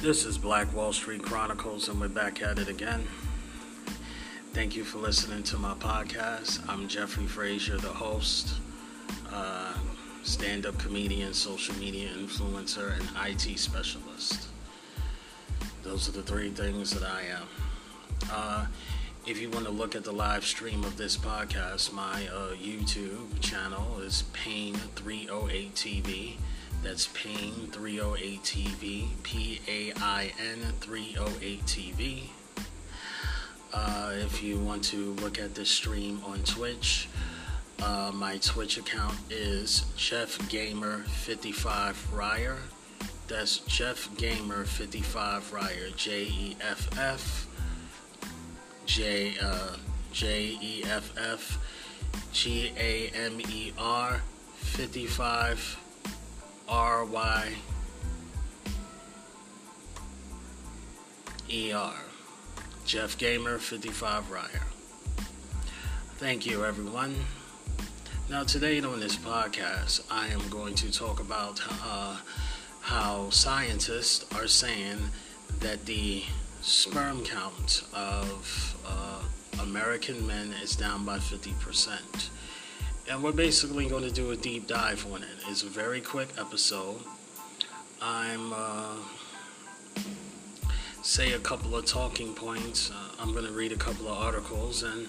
This is Black Wall Street Chronicles, and we're back at it again. Thank you for listening to my podcast. I'm Jeffrey Frazier, the host, uh, stand up comedian, social media influencer, and IT specialist. Those are the three things that I am. Uh, if you want to look at the live stream of this podcast, my uh, YouTube channel is Pain308 TV. That's Pain 308 TV, P A I N 308 TV. Uh, if you want to look at this stream on Twitch, uh, my Twitch account is Jeff Gamer 55 Ryer. That's Jeff Gamer 55 Ryer, J E F F J uh, J E F F G A M E R 55 R Y E R. Jeff Gamer 55 Ryer. Thank you, everyone. Now, today on this podcast, I am going to talk about uh, how scientists are saying that the sperm count of uh, American men is down by 50% and we're basically going to do a deep dive on it. It's a very quick episode. I'm uh, say a couple of talking points. Uh, I'm going to read a couple of articles, and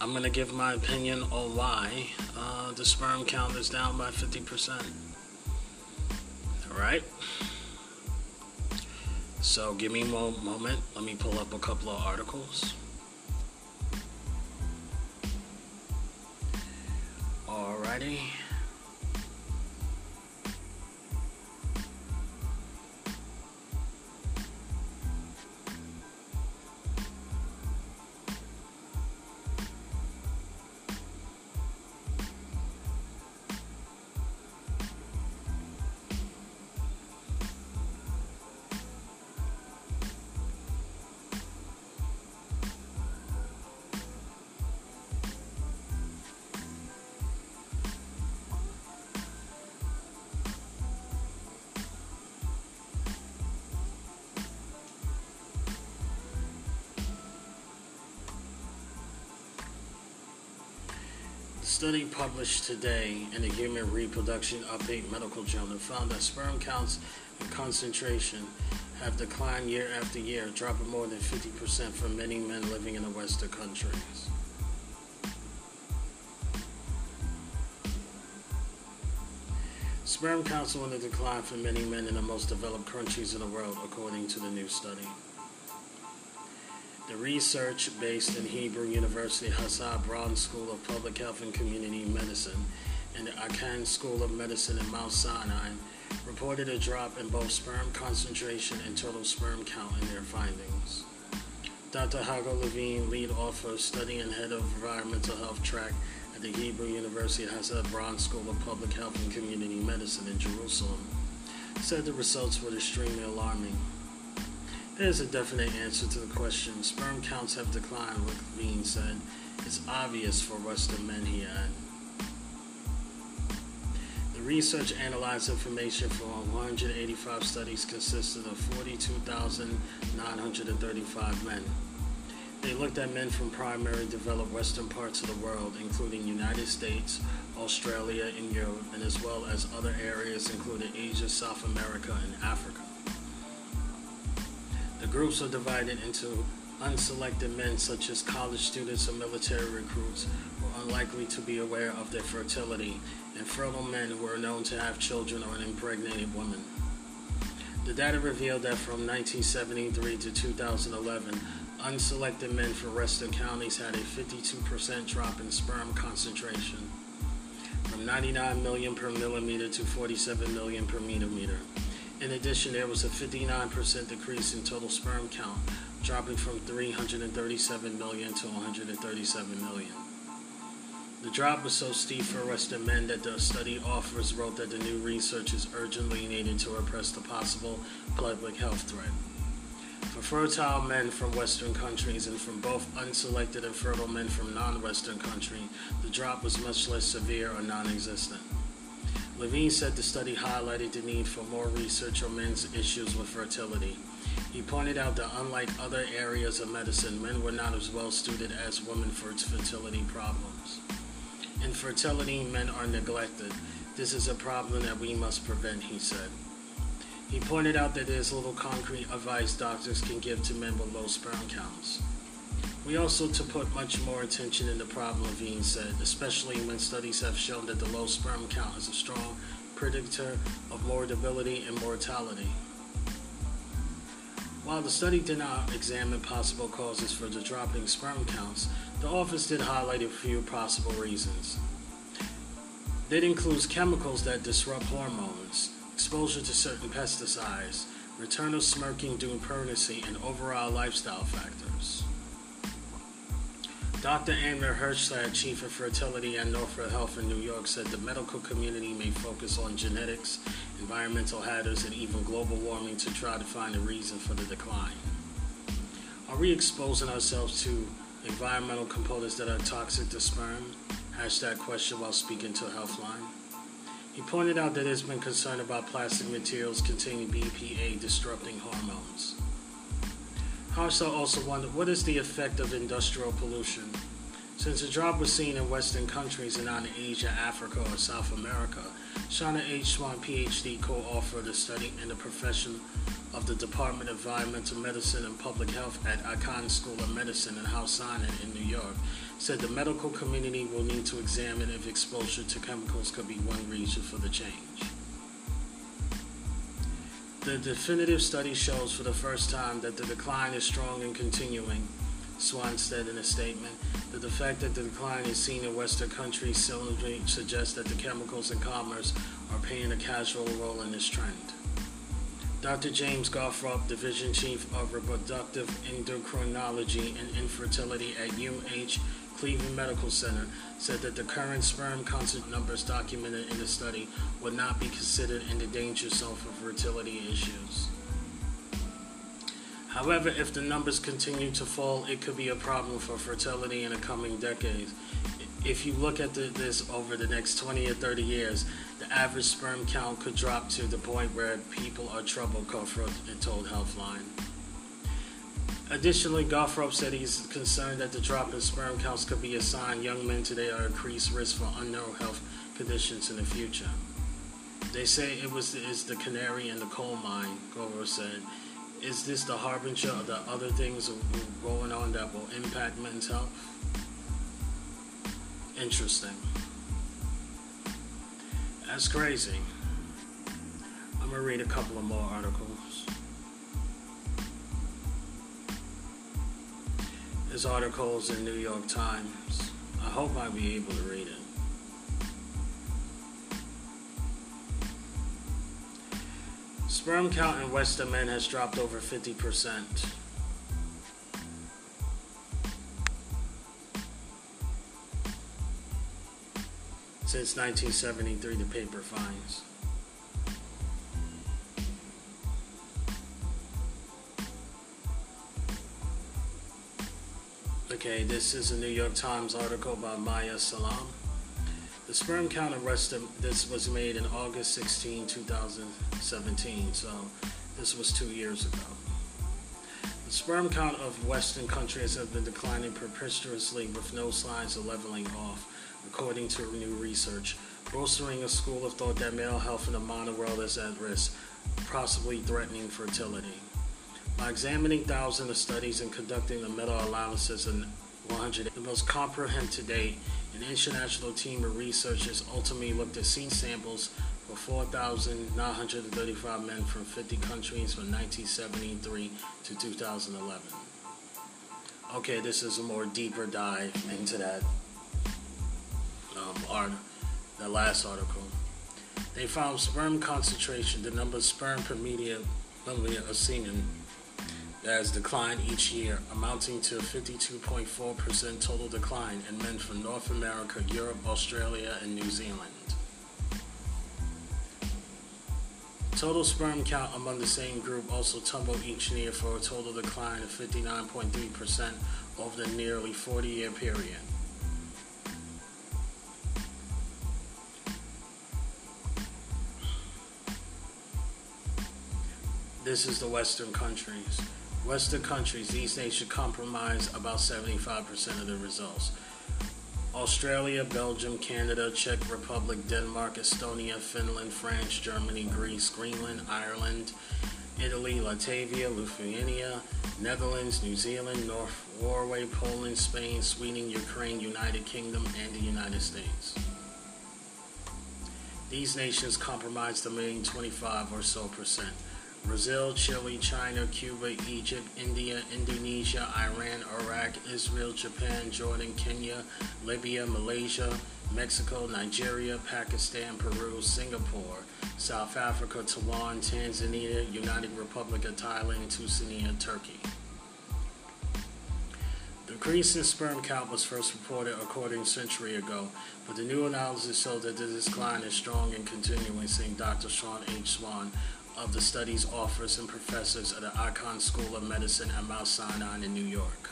I'm going to give my opinion on why uh, the sperm count is down by 50%. All right. So give me a moment. Let me pull up a couple of articles. Alrighty. Study published today in the Human Reproduction Update Medical Journal found that sperm counts and concentration have declined year after year, dropping more than 50% for many men living in the Western countries. Sperm counts are on the decline for many men in the most developed countries in the world, according to the new study. The research based in Hebrew University Hadassah Braun School of Public Health and Community Medicine and the Icahn School of Medicine at Mount Sinai reported a drop in both sperm concentration and total sperm count in their findings. Dr. Hagai Levine, lead author, study and head of environmental health track at the Hebrew University Hadassah Braun School of Public Health and Community Medicine in Jerusalem, said the results were extremely alarming. There's a definite answer to the question. Sperm counts have declined, Levine said. It's obvious for Western men, he added. The research analyzed information from 185 studies consisted of 42,935 men. They looked at men from primarily developed western parts of the world, including United States, Australia, and Europe, and as well as other areas including Asia, South America, and Africa. Groups are divided into unselected men, such as college students or military recruits, who are unlikely to be aware of their fertility, and fertile men who are known to have children or an impregnated women. The data revealed that from 1973 to 2011, unselected men from western counties had a 52% drop in sperm concentration, from 99 million per millimeter to 47 million per millimeter. In addition, there was a 59% decrease in total sperm count, dropping from 337 million to 137 million. The drop was so steep for Western men that the study authors wrote that the new research is urgently needed to repress the possible public health threat. For fertile men from Western countries and from both unselected and fertile men from non Western country, the drop was much less severe or non existent. Levine said the study highlighted the need for more research on men's issues with fertility. He pointed out that unlike other areas of medicine, men were not as well suited as women for its fertility problems. In fertility, men are neglected. This is a problem that we must prevent, he said. He pointed out that there is little concrete advice doctors can give to men with low sperm counts. We also to put much more attention in the problem, Levine said, especially when studies have shown that the low sperm count is a strong predictor of morbidity and mortality. While the study did not examine possible causes for the dropping sperm counts, the office did highlight a few possible reasons. That includes chemicals that disrupt hormones, exposure to certain pesticides, return of smoking during pregnancy, and overall lifestyle factors. Dr. Amir Hershlag, Chief of Fertility at Northwell Health in New York, said the medical community may focus on genetics, environmental hazards, and even global warming to try to find a reason for the decline. Are we exposing ourselves to environmental components that are toxic to sperm? Asked that question while speaking to Healthline. He pointed out that there's been concern about plastic materials containing BPA disrupting hormones. Harsha also wondered what is the effect of industrial pollution? Since the drop was seen in Western countries and not in Asia, Africa, or South America, Shanna H. Swan, PhD, co author of the study in the profession of the Department of Environmental Medicine and Public Health at Icahn School of Medicine in Howsanan in New York, said the medical community will need to examine if exposure to chemicals could be one reason for the change. The definitive study shows for the first time that the decline is strong and continuing, Swan said in a statement. The fact that the decline is seen in Western countries suggests that the chemicals in commerce are playing a casual role in this trend. Dr. James Goldfarb, Division Chief of Reproductive Endocrinology and Infertility at UH Cleveland Medical Center said that the current sperm concentration numbers documented in the study would not be considered in the danger zone for fertility issues. However, if the numbers continue to fall, it could be a problem for fertility in the coming decades. If you look at the, this over the next 20 or 30 years, the average sperm count could drop to the point where people are trouble, Goldfarb told Healthline. Additionally, Goldfarb said he's concerned that the drop in sperm counts could be a sign young men today are increased risk for unknown health conditions in the future. They say it was is the canary in the coal mine, Goldfarb said. Is this the harbinger of the other things going on that will impact men's health? Interesting. That's crazy. I'm going to read a couple of more articles. This article is in New York Times. I hope I'll be able to read it. Sperm count in Western men has dropped over 50%. Since 1973, the paper finds. Okay, this is a New York Times article by Maya Salam. The sperm count arrested, this was made in August 16, 2017, so this was two years ago. The sperm count of Western countries have been declining precipitously with no signs of leveling off, according to new research, bolstering a school of thought that male health in the modern world is at risk, possibly threatening fertility. By examining thousands of studies and conducting a meta-analysis in 100, the most comprehensive to date, an international team of researchers ultimately looked at seed samples for 4,935 men from 50 countries from 1973 to 2011. Okay, this is a more deeper dive into that um, art, the last article. They found sperm concentration, the number of sperm per million of semen that has declined each year, amounting to a 52.4% total decline in men from North America, Europe, Australia, and New Zealand. Total sperm count among the same group also tumbled each year for a total decline of 59.3% over the nearly 40 year period. this is the Western countries. Western countries, these nations comprise about 75% of the results. Australia, Belgium, Canada, Czech Republic, Denmark, Estonia, Finland, France, Germany, Greece, Greenland, Ireland, Italy, Latvia, Lithuania, Netherlands, New Zealand, North Norway, Poland, Spain, Sweden, Ukraine, United Kingdom, and the United States. These nations comprise the remaining 25 or so percent. Brazil, Chile, China, Cuba, Egypt, India, Indonesia, Iran, Iraq, Israel, Japan, Jordan, Kenya, Libya, Malaysia, Mexico, Nigeria, Pakistan, Peru, Singapore, South Africa, Taiwan, Tanzania, United Republic of Thailand, Tunisia, Turkey. The increase in sperm count was first reported a quarter century ago, but the new analysis showed that the decline is strong and continuing, saying Dr. Sean H. Swan of the Studies authors and professors at the Icahn School of Medicine at Mount Sinai in New York.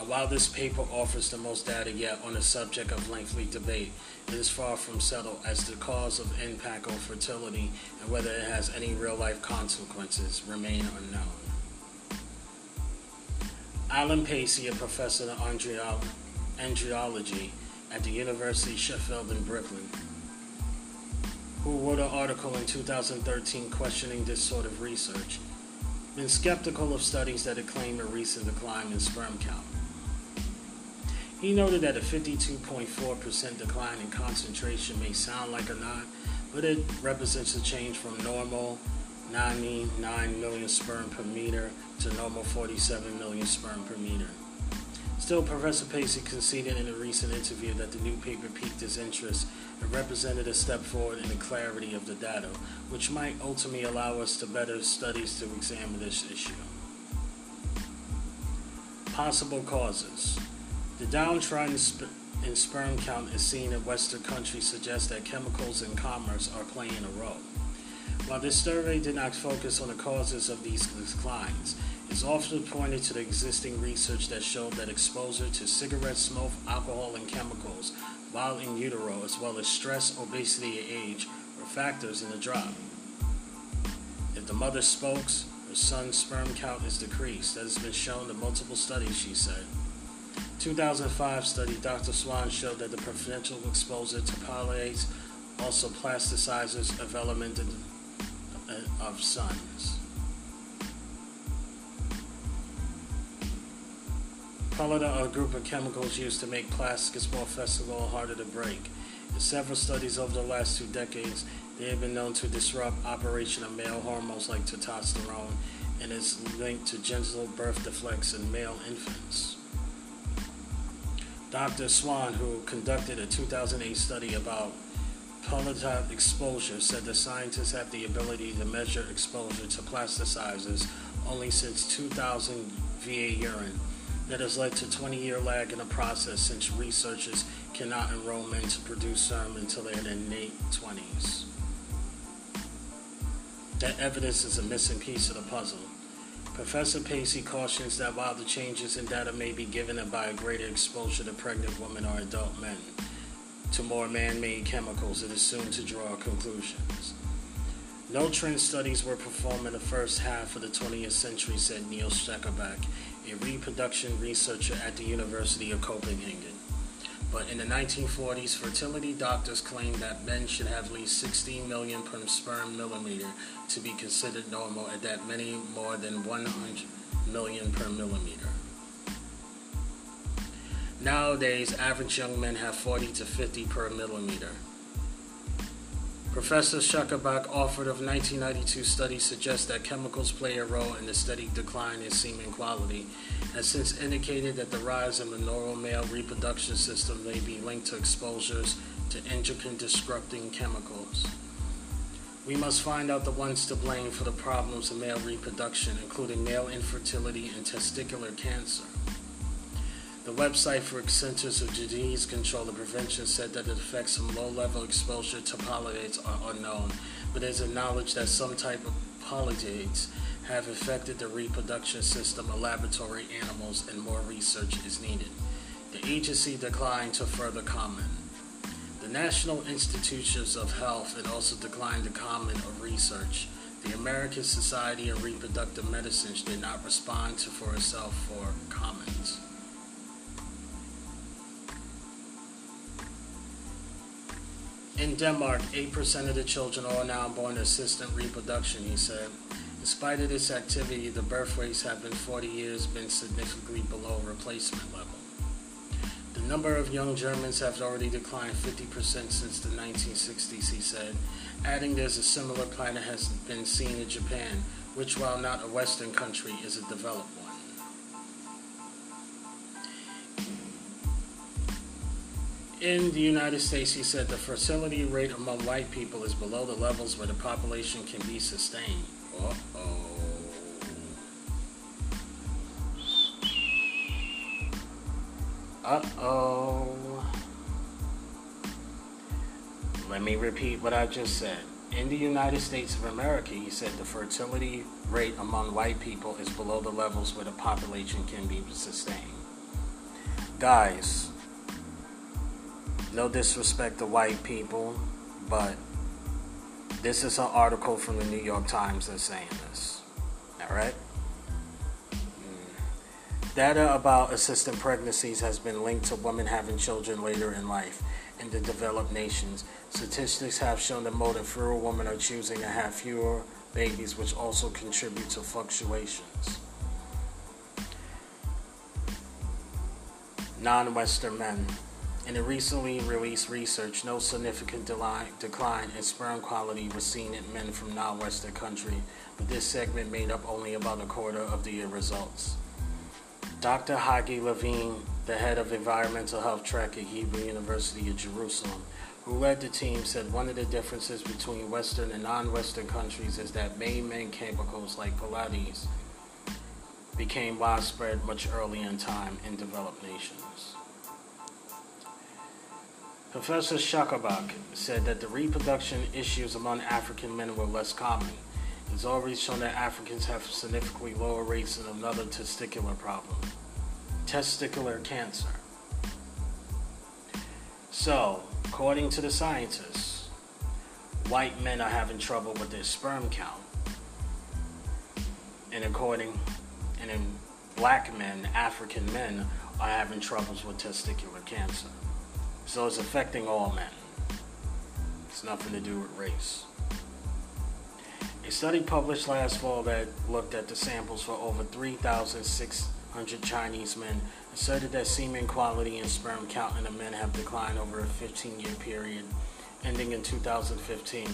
And while this paper offers the most data yet on the subject of lengthy debate, it is far from settled as the cause of impact on fertility and whether it has any real life consequences remain unknown. Alan Pacey, a professor of embryology at the University of Sheffield in Brooklyn, who wrote an article in 2013 questioning this sort of research, been skeptical of studies that claim a recent decline in sperm count. He noted that a 52.4% decline in concentration may sound like a lot, but it represents a change from normal 99 million sperm per meter to normal 47 million sperm per meter. Still, Professor Pacey conceded in a recent interview that the new paper piqued his interest and represented a step forward in the clarity of the data, which might ultimately allow us to better studies to examine this issue. Possible causes. The downtrodden in sperm count is seen in Western countries suggests that chemicals in commerce are playing a role. While this survey did not focus on the causes of these declines, it's often pointed to the existing research that showed that exposure to cigarette smoke, alcohol, and chemicals while in utero, as well as stress, obesity, and age, were factors in the drop. If the mother smokes, her son's sperm count is decreased. That has been shown in multiple studies, she said. 2005 study, Dr. Swan showed that the preferential exposure to phthalates also plasticizes development of uh, sons. Pallida are a group of chemicals used to make plastics more flexible harder to break. In several studies over the last two decades, they have been known to disrupt operation of male hormones like testosterone and is linked to genital birth defects in male infants. Dr. Swan, who conducted a 2008 study about pallidized exposure, said the scientists have the ability to measure exposure to plasticizers only since 2000 via urine that has led to 20 year lag in the process since researchers cannot enroll men to produce serum until they're in their late 20s. That evidence is a missing piece of the puzzle. Professor Pacey cautions that while the changes in data may be given by a greater exposure to pregnant women or adult men to more man made chemicals, it is soon to draw conclusions. No trend studies were performed in the first half of the 20th century, said Neil Skakkebaek, a reproduction researcher at the University of Copenhagen. But in the 1940s, fertility doctors claimed that men should have at least 16 million per sperm millimeter to be considered normal, and that many more than 100 million per millimeter. Nowadays, average young men have 40 to 50 per millimeter. Professor Skakkebaek offered of 1992 study suggests that chemicals play a role in the steady decline in semen quality, has since indicated that the rise in the normal male reproduction system may be linked to exposures to endocrine disrupting chemicals. We must find out the ones to blame for the problems of male reproduction, including male infertility and testicular cancer. The website for Centers of Disease Control and Prevention said that the effects from low level exposure to phthalates are unknown, but it is knowledge that some type of phthalates have affected the reproduction system of laboratory animals and more research is needed. The agency declined to further comment. The National Institutions of Health had also declined to comment or research. The American Society of Reproductive Medicine did not respond to for itself for comments. In Denmark, 8% of the children are now born to assisted reproduction, he said. In spite of this activity, the birth rates have been 40 years been significantly below replacement level. The number of young Germans have already declined 50% since the 1960s, he said, adding there's a similar pattern has been seen in Japan, which while not a Western country is a developed one. In the United States, he said the fertility rate among white people is below the levels where the population can be sustained. Uh oh. Uh oh. Let me repeat what I just said. In the United States of America, he said the fertility rate among white people is below the levels where the population can be sustained. Guys, no disrespect to white people, but this is an article from the New York Times that's saying this. Alright? Mm. Data about assisted pregnancies has been linked to women having children later in life. In the developed nations, statistics have shown that more than fewer women are choosing to have fewer babies, which also contribute to fluctuations. Non Western men. In a recently released research, no significant decline in sperm quality was seen in men from non-Western countries, but this segment made up only about a quarter of the results. Dr. Hagai Levine, the head of environmental health track at Hebrew University of Jerusalem, who led the team, said one of the differences between Western and non-Western countries is that main main chemicals like Pallades became widespread much earlier in time in developed nations. Professor Skakkebaek said that the reproduction issues among African men were less common. It's already shown that Africans have significantly lower rates of another testicular problem, testicular cancer. So, according to the scientists, white men are having trouble with their sperm count. And according, and in black men, African men are having troubles with testicular cancer. So it's affecting all men. It's nothing to do with race. A study published last fall that looked at the samples for over 3,600 Chinese men asserted that semen quality and sperm count in the men have declined over a 15 year period ending in 2015,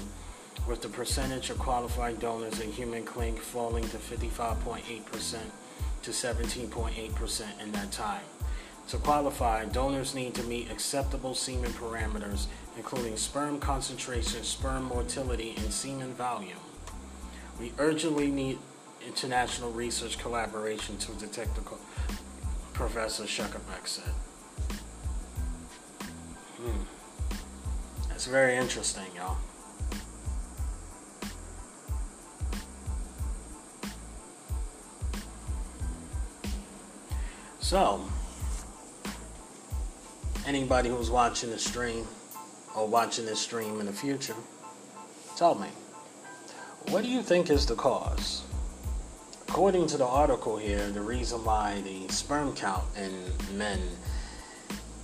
with the percentage of qualified donors in human clink falling to 55.8% to 17.8% in that time. To qualify, donors need to meet acceptable semen parameters, including sperm concentration, sperm motility, and semen volume. We urgently need international research collaboration to detect the co- Professor Skakkebaek said. Hmm. That's very interesting, y'all. So, anybody who's watching the stream or watching this stream in the future, tell me, what do you think is the cause? According to the article here, the reason why the sperm count in men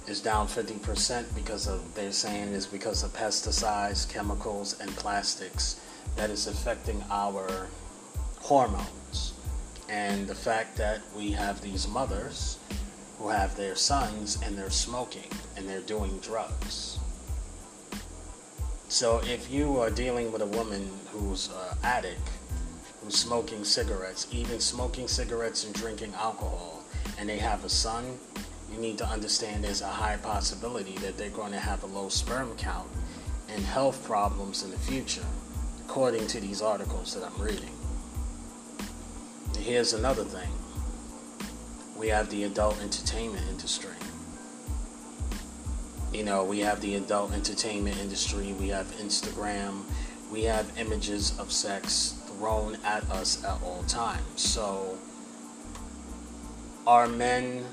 is down 50% because of, they're saying is because of pesticides, chemicals, and plastics that is affecting our hormones. And the fact that we have these mothers who have their sons and they're smoking and they're doing drugs. So if you are dealing with a woman who's an addict, who's smoking cigarettes, even smoking cigarettes and drinking alcohol, and they have a son, you need to understand there's a high possibility that they're going to have a low sperm count and health problems in the future, according to these articles that I'm reading. Here's another thing we have the adult entertainment industry. You know, we have the adult entertainment industry, we have Instagram, we have images of sex thrown at us at all times. So, are men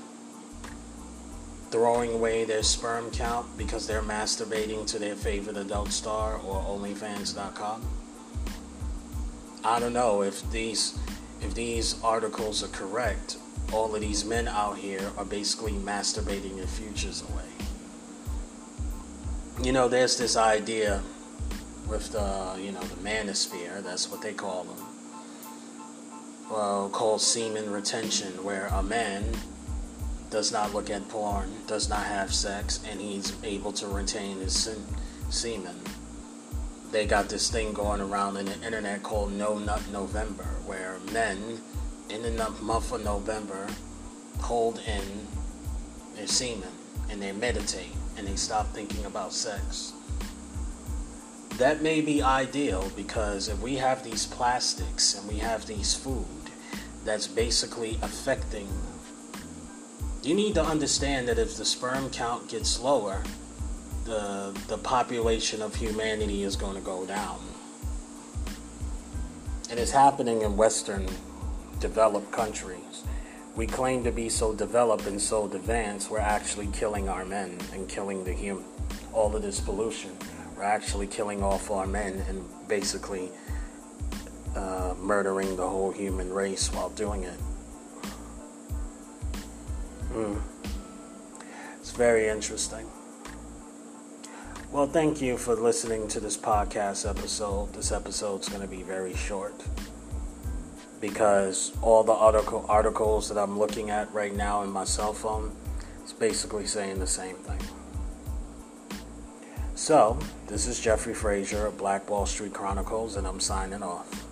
throwing away their sperm count because they're masturbating to their favorite adult star or OnlyFans.com. I don't know if these if these articles are correct. All of these men out here are basically masturbating their futures away. You know, there's this idea with the you know the manosphere. That's what they call them. Well, called semen retention, where a man does not look at porn, does not have sex, and he's able to retain his semen. They got this thing going around in the internet called No Nut November, where men in the month of November hold in their semen and they meditate and they stop thinking about sex. That may be ideal because if we have these plastics and we have these food that's basically affecting you need to understand that if the sperm count gets lower, the the population of humanity is going to go down. And it's happening in Western developed countries. We claim to be so developed and so advanced, we're actually killing our men and killing the human. All of this pollution, we're actually killing off our men and basically uh, murdering the whole human race while doing it. Mm. It's very interesting. Well, thank you for listening to this podcast episode. This episode's going to be very short because all the article, articles that I'm looking at right now in my cell phone is basically saying the same thing. So, this is Jeffrey Frazier of Black Wall Street Chronicles, and I'm signing off.